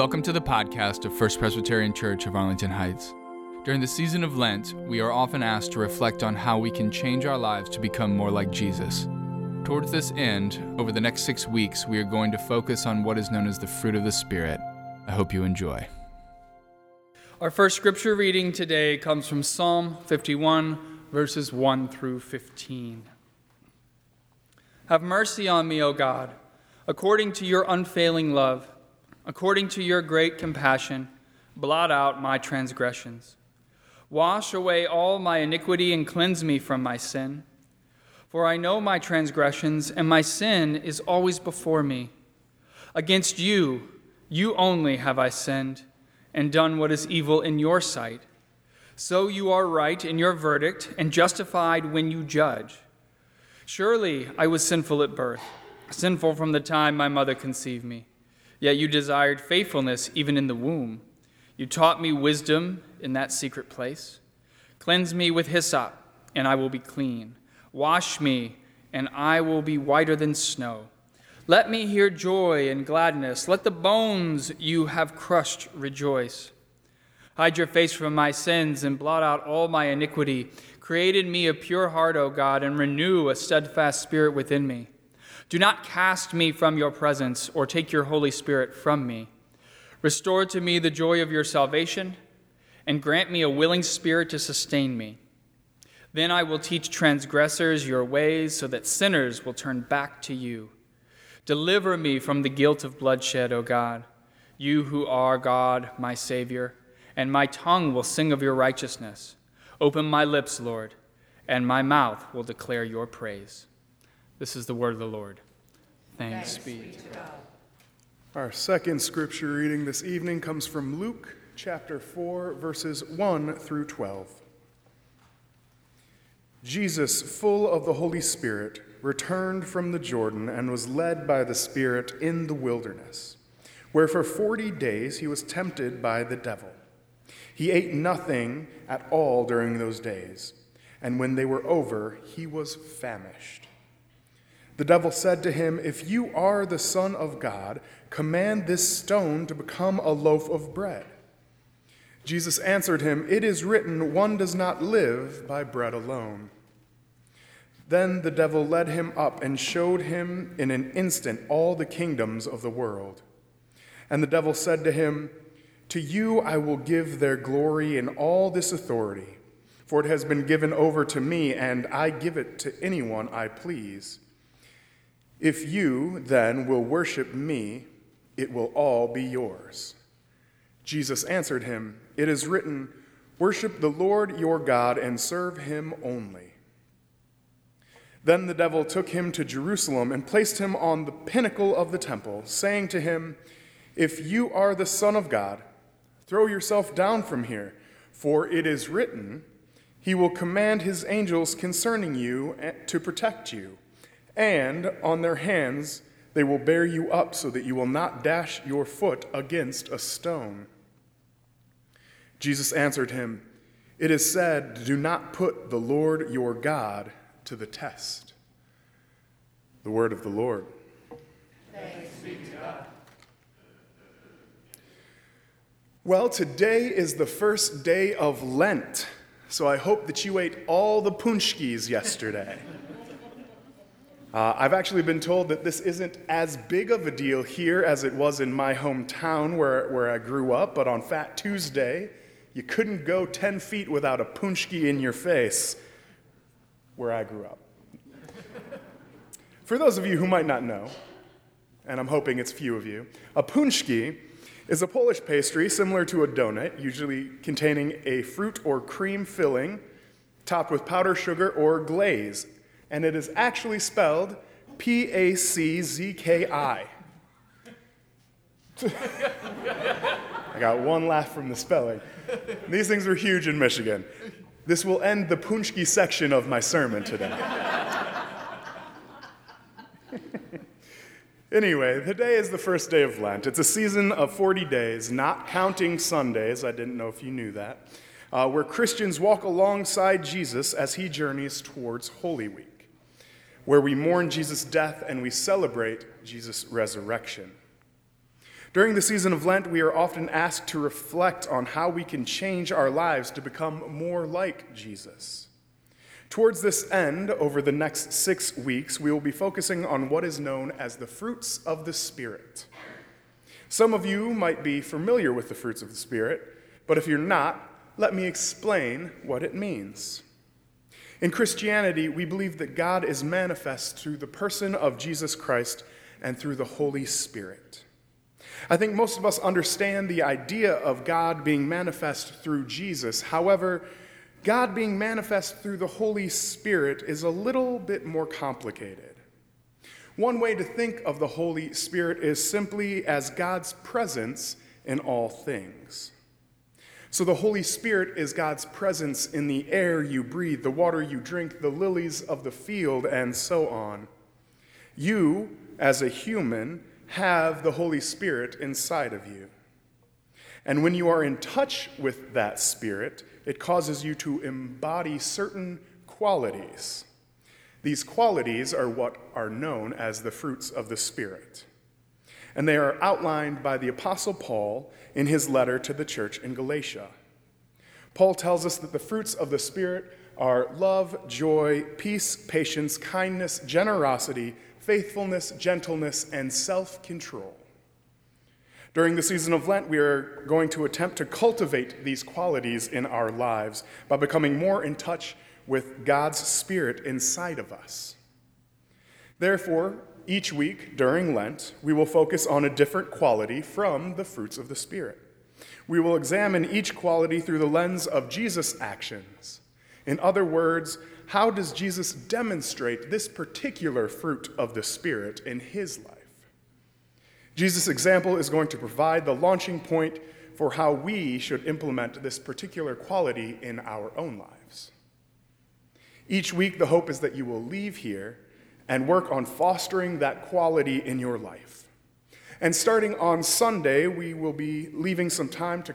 Welcome to the podcast of First Presbyterian Church of Arlington Heights. During the season of Lent, we are often asked to reflect on how we can change our lives to become more like Jesus. Towards this end, over the next six weeks, we are going to focus on what is known as the fruit of the Spirit. I hope you enjoy. Our first scripture reading today comes from Psalm 51, verses 1 through 15. Have mercy on me, O God, according to your unfailing love, according to your great compassion, blot out my transgressions. Wash away all my iniquity and cleanse me from my sin. For I know my transgressions, and my sin is always before me. Against you, you only have I sinned, and done what is evil in your sight. So you are right in your verdict, and justified when you judge. Surely I was sinful at birth, sinful from the time my mother conceived me. Yet you desired faithfulness even in the womb. You taught me wisdom in that secret place. Cleanse me with hyssop, and I will be clean. Wash me, and I will be whiter than snow. Let me hear joy and gladness. Let the bones you have crushed rejoice. Hide your face from my sins and blot out all my iniquity. Create in me a pure heart, O God, and renew a steadfast spirit within me. Do not cast me from your presence or take your Holy Spirit from me. Restore to me the joy of your salvation and grant me a willing spirit to sustain me. Then I will teach transgressors your ways so that sinners will turn back to you. Deliver me from the guilt of bloodshed, O God, you who are God, my Savior, and my tongue will sing of your righteousness. Open my lips, Lord, and my mouth will declare your praise. This is the word of the Lord. Thanks, Thanks be to God. Our second scripture reading this evening comes from Luke chapter 4, verses 1 through 12. Jesus, full of the Holy Spirit, returned from the Jordan and was led by the Spirit in the wilderness, where for 40 days he was tempted by the devil. He ate nothing at all during those days, and when they were over, he was famished. The devil said to him, If you are the Son of God, command this stone to become a loaf of bread. Jesus answered him, It is written, one does not live by bread alone. Then the devil led him up and showed him in an instant all the kingdoms of the world. And the devil said to him, to you I will give their glory and all this authority, for it has been given over to me, and I give it to anyone I please. If you, then, will worship me, it will all be yours. Jesus answered him, It is written, Worship the Lord your God and serve him only. Then the devil took him to Jerusalem and placed him on the pinnacle of the temple, saying to him, If you are the Son of God, Throw yourself down from here, for it is written, He will command His angels concerning you eh, to protect you, and on their hands they will bear you up so that you will not dash your foot against a stone. Jesus answered him, It is said, Do not put the Lord your God to the test. The word of the Lord. Thanks be to God. Well, today is the first day of Lent, so I hope that you ate all the paczkis yesterday. Uh, I've actually been told that this isn't as big of a deal here as it was in my hometown where, where I grew up, but on Fat Tuesday, you couldn't go 10 feet without a paczki in your face where I grew up. For those of you who might not know, and I'm hoping it's few of you, a paczki is a Polish pastry similar to a donut, usually containing a fruit or cream filling topped with powdered sugar or glaze. And it is actually spelled P A C Z K I. I got one laugh from the spelling. These things are huge in Michigan. This will end the paczki section of my sermon today. Anyway, today is the first day of Lent. It's a season of 40 days, not counting Sundays. I didn't know if you knew that. Uh, where Christians walk alongside Jesus as he journeys towards Holy Week, where we mourn Jesus' death and we celebrate Jesus' resurrection. During the season of Lent, we are often asked to reflect on how we can change our lives to become more like Jesus. Towards this end, over the next six weeks, we will be focusing on what is known as the fruits of the Spirit. Some of you might be familiar with the fruits of the Spirit, but if you're not, let me explain what it means. In Christianity, we believe that God is manifest through the person of Jesus Christ and through the Holy Spirit. I think most of us understand the idea of God being manifest through Jesus. However, God being manifest through the Holy Spirit is a little bit more complicated. One way to think of the Holy Spirit is simply as God's presence in all things. So, the Holy Spirit is God's presence in the air you breathe, the water you drink, the lilies of the field, and so on. You, as a human, have the Holy Spirit inside of you. And when you are in touch with that Spirit, it causes you to embody certain qualities. These qualities are what are known as the fruits of the Spirit. And they are outlined by the Apostle Paul in his letter to the church in Galatia. Paul tells us that the fruits of the Spirit are love, joy, peace, patience, kindness, generosity, faithfulness, gentleness, and self control. During the season of Lent, we are going to attempt to cultivate these qualities in our lives by becoming more in touch with God's Spirit inside of us. Therefore, each week during Lent, we will focus on a different quality from the fruits of the Spirit. We will examine each quality through the lens of Jesus' actions. In other words, how does Jesus demonstrate this particular fruit of the Spirit in his life? Jesus' example is going to provide the launching point for how we should implement this particular quality in our own lives. Each week, the hope is that you will leave here and work on fostering that quality in your life. And starting on Sunday, we will be leaving some time to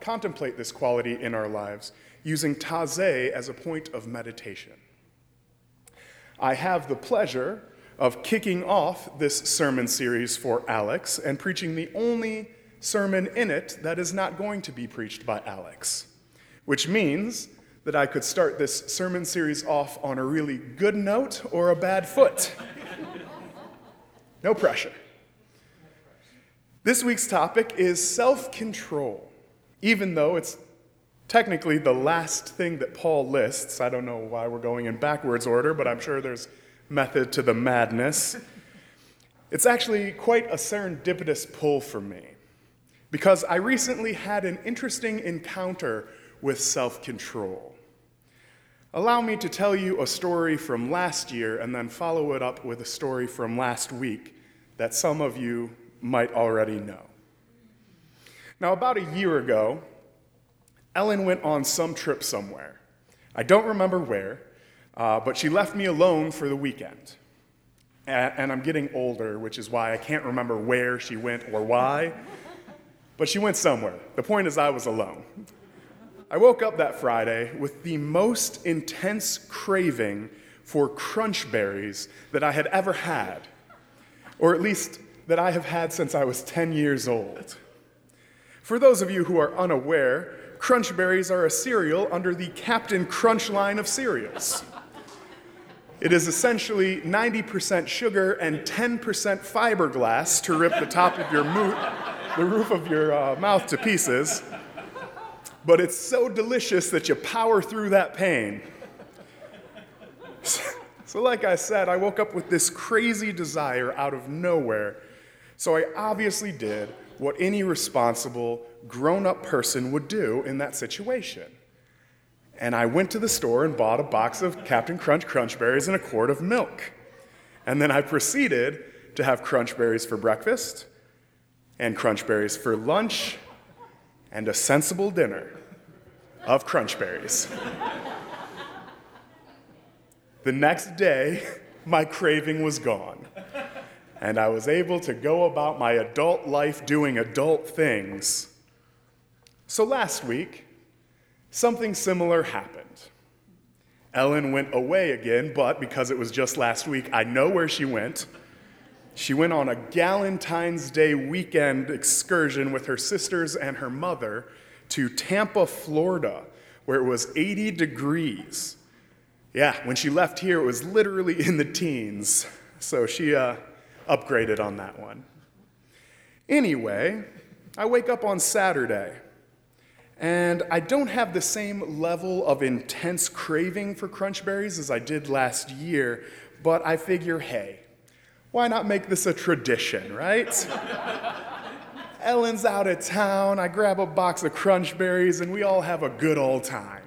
contemplate this quality in our lives using Taizé as a point of meditation. I have the pleasure of kicking off this sermon series for Alex and preaching the only sermon in it that is not going to be preached by Alex, which means that I could start this sermon series off on a really good note or a bad foot. No pressure. This week's topic is self control, even though it's technically the last thing that Paul lists. I don't know why we're going in backwards order, but I'm sure there's method to the madness. It's actually quite a serendipitous pull for me because I recently had an interesting encounter with self control. Allow me to tell you a story from last year and then follow it up with a story from last week that some of you might already know. Now, about a year ago, Ellen went on some trip somewhere. I don't remember where, uh, but she left me alone for the weekend. And, and I'm getting older, which is why I can't remember where she went or why. But she went somewhere. The point is, I was alone. I woke up that Friday with the most intense craving for crunch berries that I had ever had, or at least that I have had since I was 10 years old. For those of you who are unaware, Crunch Berries are a cereal under the Captain Crunch line of cereals. It is essentially 90% sugar and 10% fiberglass to rip the top of your mo- the roof of your uh, mouth to pieces. But it's so delicious that you power through that pain. So, like I said, I woke up with this crazy desire out of nowhere. So, I obviously did what any responsible grown up person would do in that situation. And I went to the store and bought a box of Captain Crunch Crunch Berries and a quart of milk. And then I proceeded to have Crunch Berries for breakfast and Crunch Berries for lunch and a sensible dinner of Crunch Berries. the next day, my craving was gone and I was able to go about my adult life doing adult things. So last week, something similar happened. Ellen went away again, but because it was just last week, I know where she went. She went on a Galentine's Day weekend excursion with her sisters and her mother to Tampa, Florida, where it was 80 degrees. Yeah, when she left here, it was literally in the teens. So she uh, upgraded on that one. Anyway, I wake up on Saturday, and I don't have the same level of intense craving for crunch berries as I did last year, but I figure, hey, why not make this a tradition, right? Ellen's out of town, I grab a box of crunch berries, and we all have a good old time.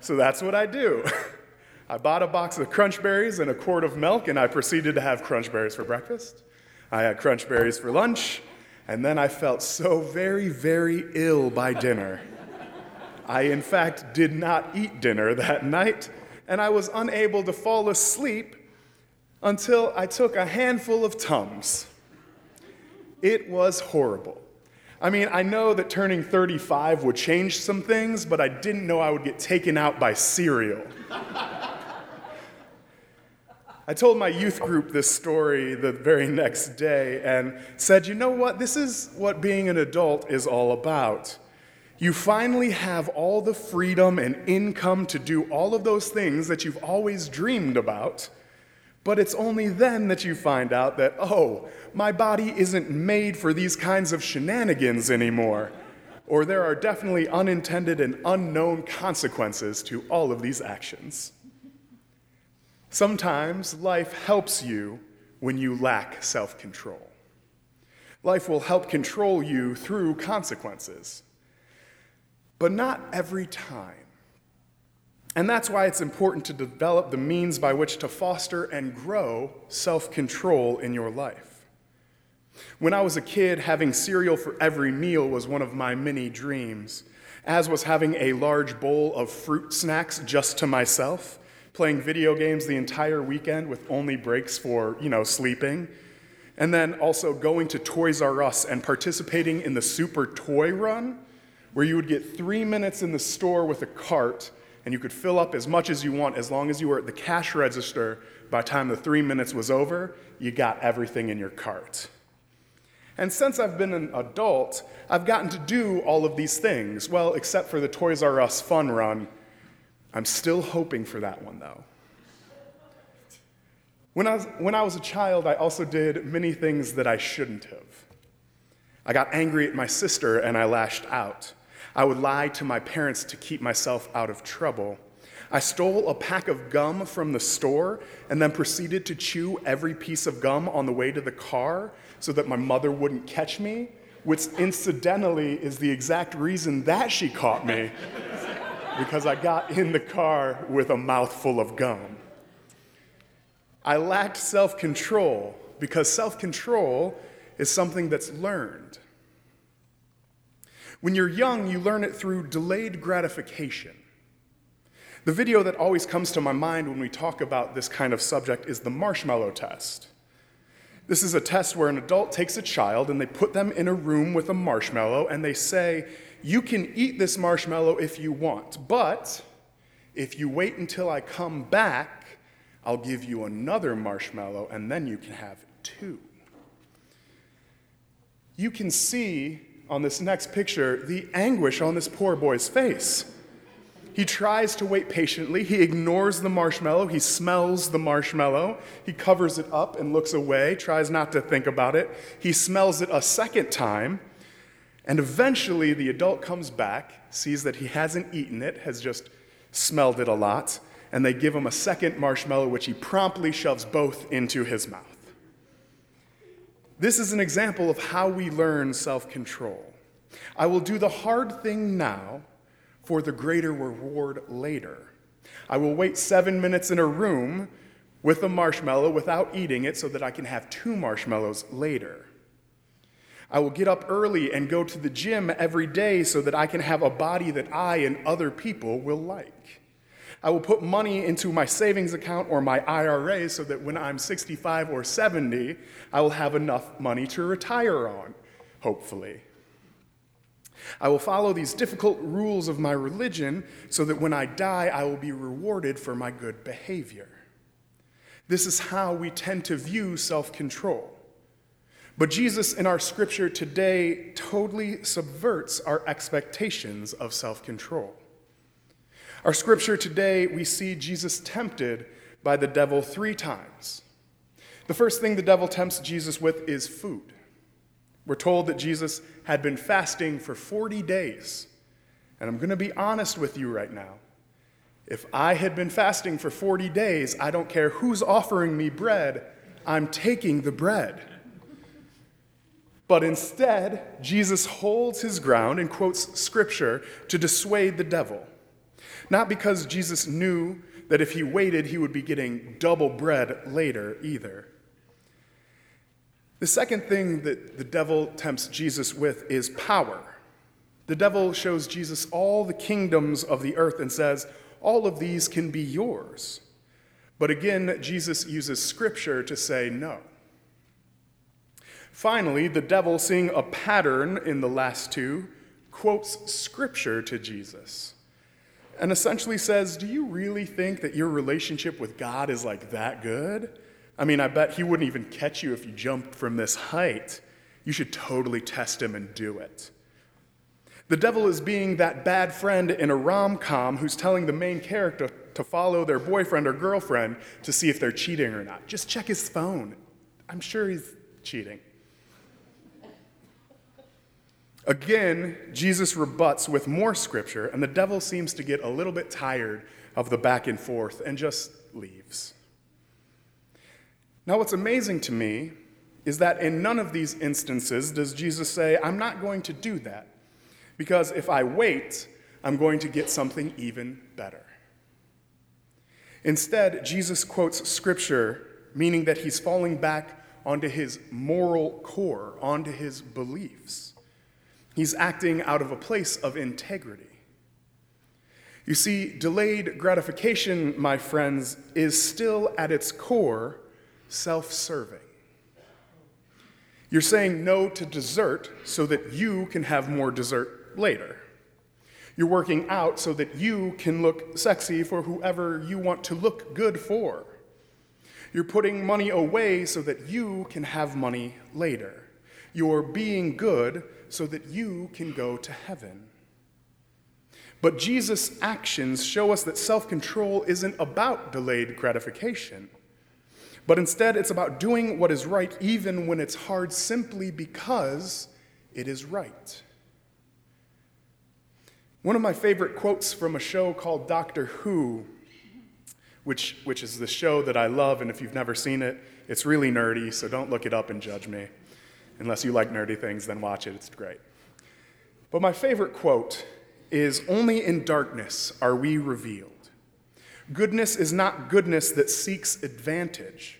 So that's what I do. I bought a box of crunch berries and a quart of milk, and I proceeded to have crunch berries for breakfast. I had crunch berries for lunch, and then I felt so very, very ill by dinner. I, in fact, did not eat dinner that night, and I was unable to fall asleep until I took a handful of Tums. It was horrible. I mean, I know that turning 35 would change some things, but I didn't know I would get taken out by cereal. I told my youth group this story the very next day and said, you know what? This is what being an adult is all about. You finally have all the freedom and income to do all of those things that you've always dreamed about. But it's only then that you find out that, oh, my body isn't made for these kinds of shenanigans anymore. Or there are definitely unintended and unknown consequences to all of these actions. Sometimes life helps you when you lack self control. Life will help control you through consequences, but not every time. And that's why it's important to develop the means by which to foster and grow self control in your life. When I was a kid, having cereal for every meal was one of my many dreams, as was having a large bowl of fruit snacks just to myself playing video games the entire weekend with only breaks for, you know, sleeping. And then also going to Toys R Us and participating in the Super Toy Run, where you would get three minutes in the store with a cart and you could fill up as much as you want as long as you were at the cash register. By the time the three minutes was over, you got everything in your cart. And since I've been an adult, I've gotten to do all of these things. Well, except for the Toys R Us fun run, I'm still hoping for that one, though. When I, was, when I was a child, I also did many things that I shouldn't have. I got angry at my sister and I lashed out. I would lie to my parents to keep myself out of trouble. I stole a pack of gum from the store and then proceeded to chew every piece of gum on the way to the car so that my mother wouldn't catch me, which incidentally is the exact reason that she caught me because I got in the car with a mouthful of gum. I lacked self control because self control is something that's learned. When you're young, you learn it through delayed gratification. The video that always comes to my mind when we talk about this kind of subject is the marshmallow test. This is a test where an adult takes a child and they put them in a room with a marshmallow and they say, you can eat this marshmallow if you want, but if you wait until I come back, I'll give you another marshmallow, and then you can have two. You can see on this next picture the anguish on this poor boy's face. He tries to wait patiently. He ignores the marshmallow. He smells the marshmallow. He covers it up and looks away, tries not to think about it. He smells it a second time and eventually, the adult comes back, sees that he hasn't eaten it, has just smelled it a lot, and they give him a second marshmallow, which he promptly shoves both into his mouth. This is an example of how we learn self control. I will do the hard thing now for the greater reward later. I will wait seven minutes in a room with a marshmallow without eating it so that I can have two marshmallows later. I will get up early and go to the gym every day so that I can have a body that I and other people will like. I will put money into my savings account or my IRA so that when I'm 65 or 70, I will have enough money to retire on, hopefully. I will follow these difficult rules of my religion so that when I die, I will be rewarded for my good behavior. This is how we tend to view self control. But Jesus in our scripture today totally subverts our expectations of self control. Our scripture today, we see Jesus tempted by the devil three times. The first thing the devil tempts Jesus with is food. We're told that Jesus had been fasting for 40 days. And I'm going to be honest with you right now. If I had been fasting for 40 days, I don't care who's offering me bread, I'm taking the bread. But instead, Jesus holds his ground and quotes scripture to dissuade the devil. Not because Jesus knew that if he waited, he would be getting double bread later either. The second thing that the devil tempts Jesus with is power. The devil shows Jesus all the kingdoms of the earth and says, All of these can be yours. But again, Jesus uses scripture to say no. Finally, the devil, seeing a pattern in the last two, quotes scripture to Jesus and essentially says, Do you really think that your relationship with God is like that good? I mean, I bet he wouldn't even catch you if you jumped from this height. You should totally test him and do it. The devil is being that bad friend in a rom com who's telling the main character to follow their boyfriend or girlfriend to see if they're cheating or not. Just check his phone. I'm sure he's cheating. Again, Jesus rebuts with more scripture, and the devil seems to get a little bit tired of the back and forth and just leaves. Now, what's amazing to me is that in none of these instances does Jesus say, I'm not going to do that, because if I wait, I'm going to get something even better. Instead, Jesus quotes scripture, meaning that he's falling back onto his moral core, onto his beliefs. He's acting out of a place of integrity. You see, delayed gratification, my friends, is still at its core self serving. You're saying no to dessert so that you can have more dessert later. You're working out so that you can look sexy for whoever you want to look good for. You're putting money away so that you can have money later. You're being good so that you can go to heaven. But Jesus' actions show us that self control isn't about delayed gratification, but instead it's about doing what is right even when it's hard simply because it is right. One of my favorite quotes from a show called Doctor Who, which, which is the show that I love, and if you've never seen it, it's really nerdy, so don't look it up and judge me. Unless you like nerdy things, then watch it, it's great. But my favorite quote is Only in darkness are we revealed. Goodness is not goodness that seeks advantage.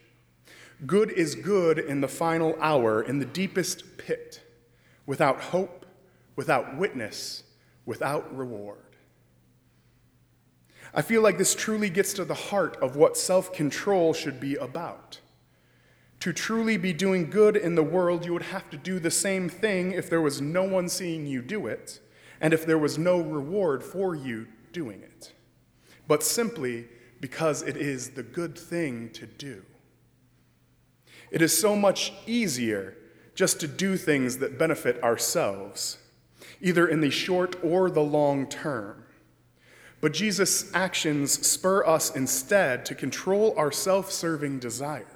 Good is good in the final hour, in the deepest pit, without hope, without witness, without reward. I feel like this truly gets to the heart of what self control should be about. To truly be doing good in the world, you would have to do the same thing if there was no one seeing you do it, and if there was no reward for you doing it, but simply because it is the good thing to do. It is so much easier just to do things that benefit ourselves, either in the short or the long term. But Jesus' actions spur us instead to control our self serving desires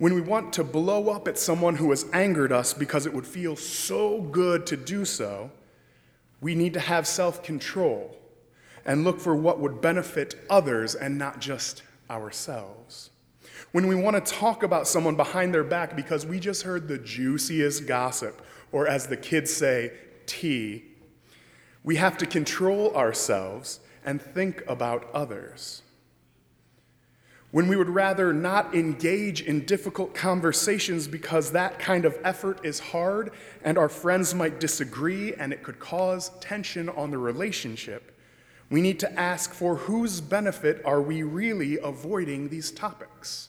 when we want to blow up at someone who has angered us because it would feel so good to do so, we need to have self control and look for what would benefit others and not just ourselves. When we want to talk about someone behind their back because we just heard the juiciest gossip, or as the kids say, tea, we have to control ourselves and think about others when we would rather not engage in difficult conversations because that kind of effort is hard and our friends might disagree and it could cause tension on the relationship, we need to ask for whose benefit are we really avoiding these topics?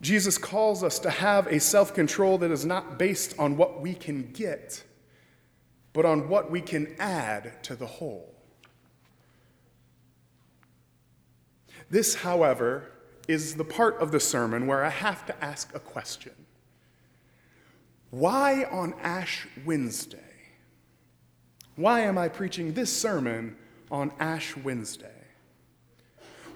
Jesus calls us to have a self control that is not based on what we can get, but on what we can add to the whole. This, however, is the part of the sermon where I have to ask a question Why on Ash Wednesday? Why am I preaching this sermon on Ash Wednesday?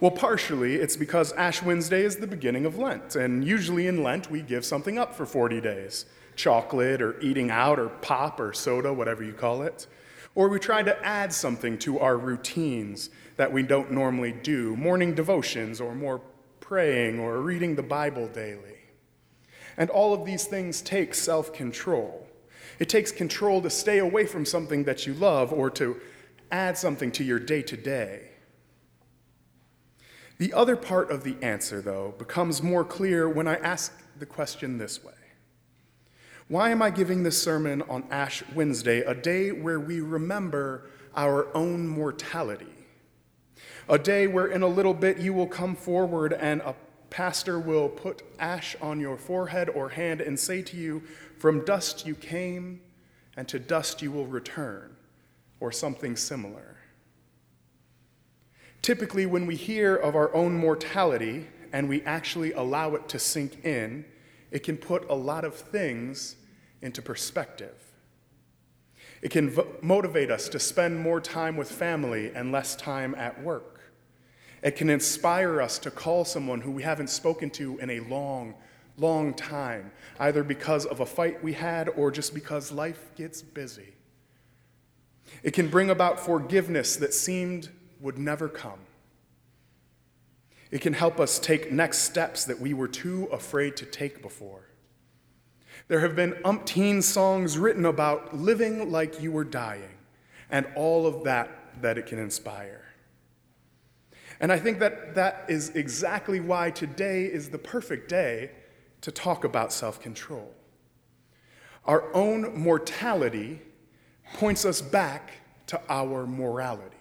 Well, partially it's because Ash Wednesday is the beginning of Lent, and usually in Lent we give something up for 40 days chocolate or eating out or pop or soda, whatever you call it. Or we try to add something to our routines that we don't normally do morning devotions, or more praying, or reading the Bible daily. And all of these things take self control. It takes control to stay away from something that you love or to add something to your day to day. The other part of the answer, though, becomes more clear when I ask the question this way Why am I giving this sermon on Ash Wednesday, a day where we remember our own mortality? A day where in a little bit you will come forward and a pastor will put ash on your forehead or hand and say to you, From dust you came, and to dust you will return, or something similar. Typically, when we hear of our own mortality and we actually allow it to sink in, it can put a lot of things into perspective. It can motivate us to spend more time with family and less time at work. It can inspire us to call someone who we haven't spoken to in a long, long time, either because of a fight we had or just because life gets busy. It can bring about forgiveness that seemed would never come. It can help us take next steps that we were too afraid to take before. There have been umpteen songs written about living like you were dying and all of that that it can inspire. And I think that that is exactly why today is the perfect day to talk about self control. Our own mortality points us back to our morality.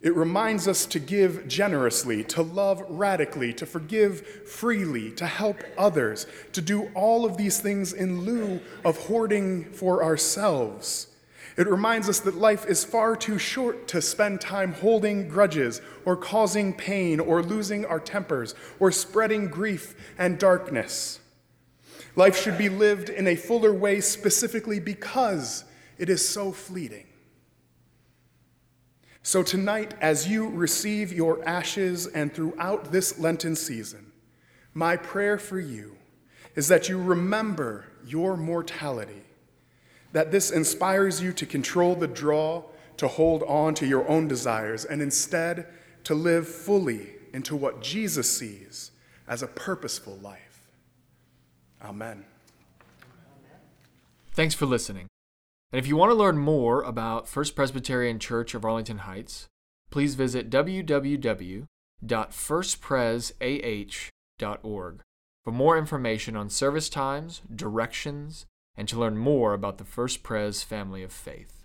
It reminds us to give generously, to love radically, to forgive freely, to help others, to do all of these things in lieu of hoarding for ourselves. It reminds us that life is far too short to spend time holding grudges or causing pain or losing our tempers or spreading grief and darkness. Life should be lived in a fuller way specifically because it is so fleeting. So, tonight, as you receive your ashes and throughout this Lenten season, my prayer for you is that you remember your mortality, that this inspires you to control the draw, to hold on to your own desires, and instead to live fully into what Jesus sees as a purposeful life. Amen. Thanks for listening. And if you want to learn more about First Presbyterian Church of Arlington Heights, please visit www.firstpresah.org for more information on service times, directions, and to learn more about the First Pres family of faith.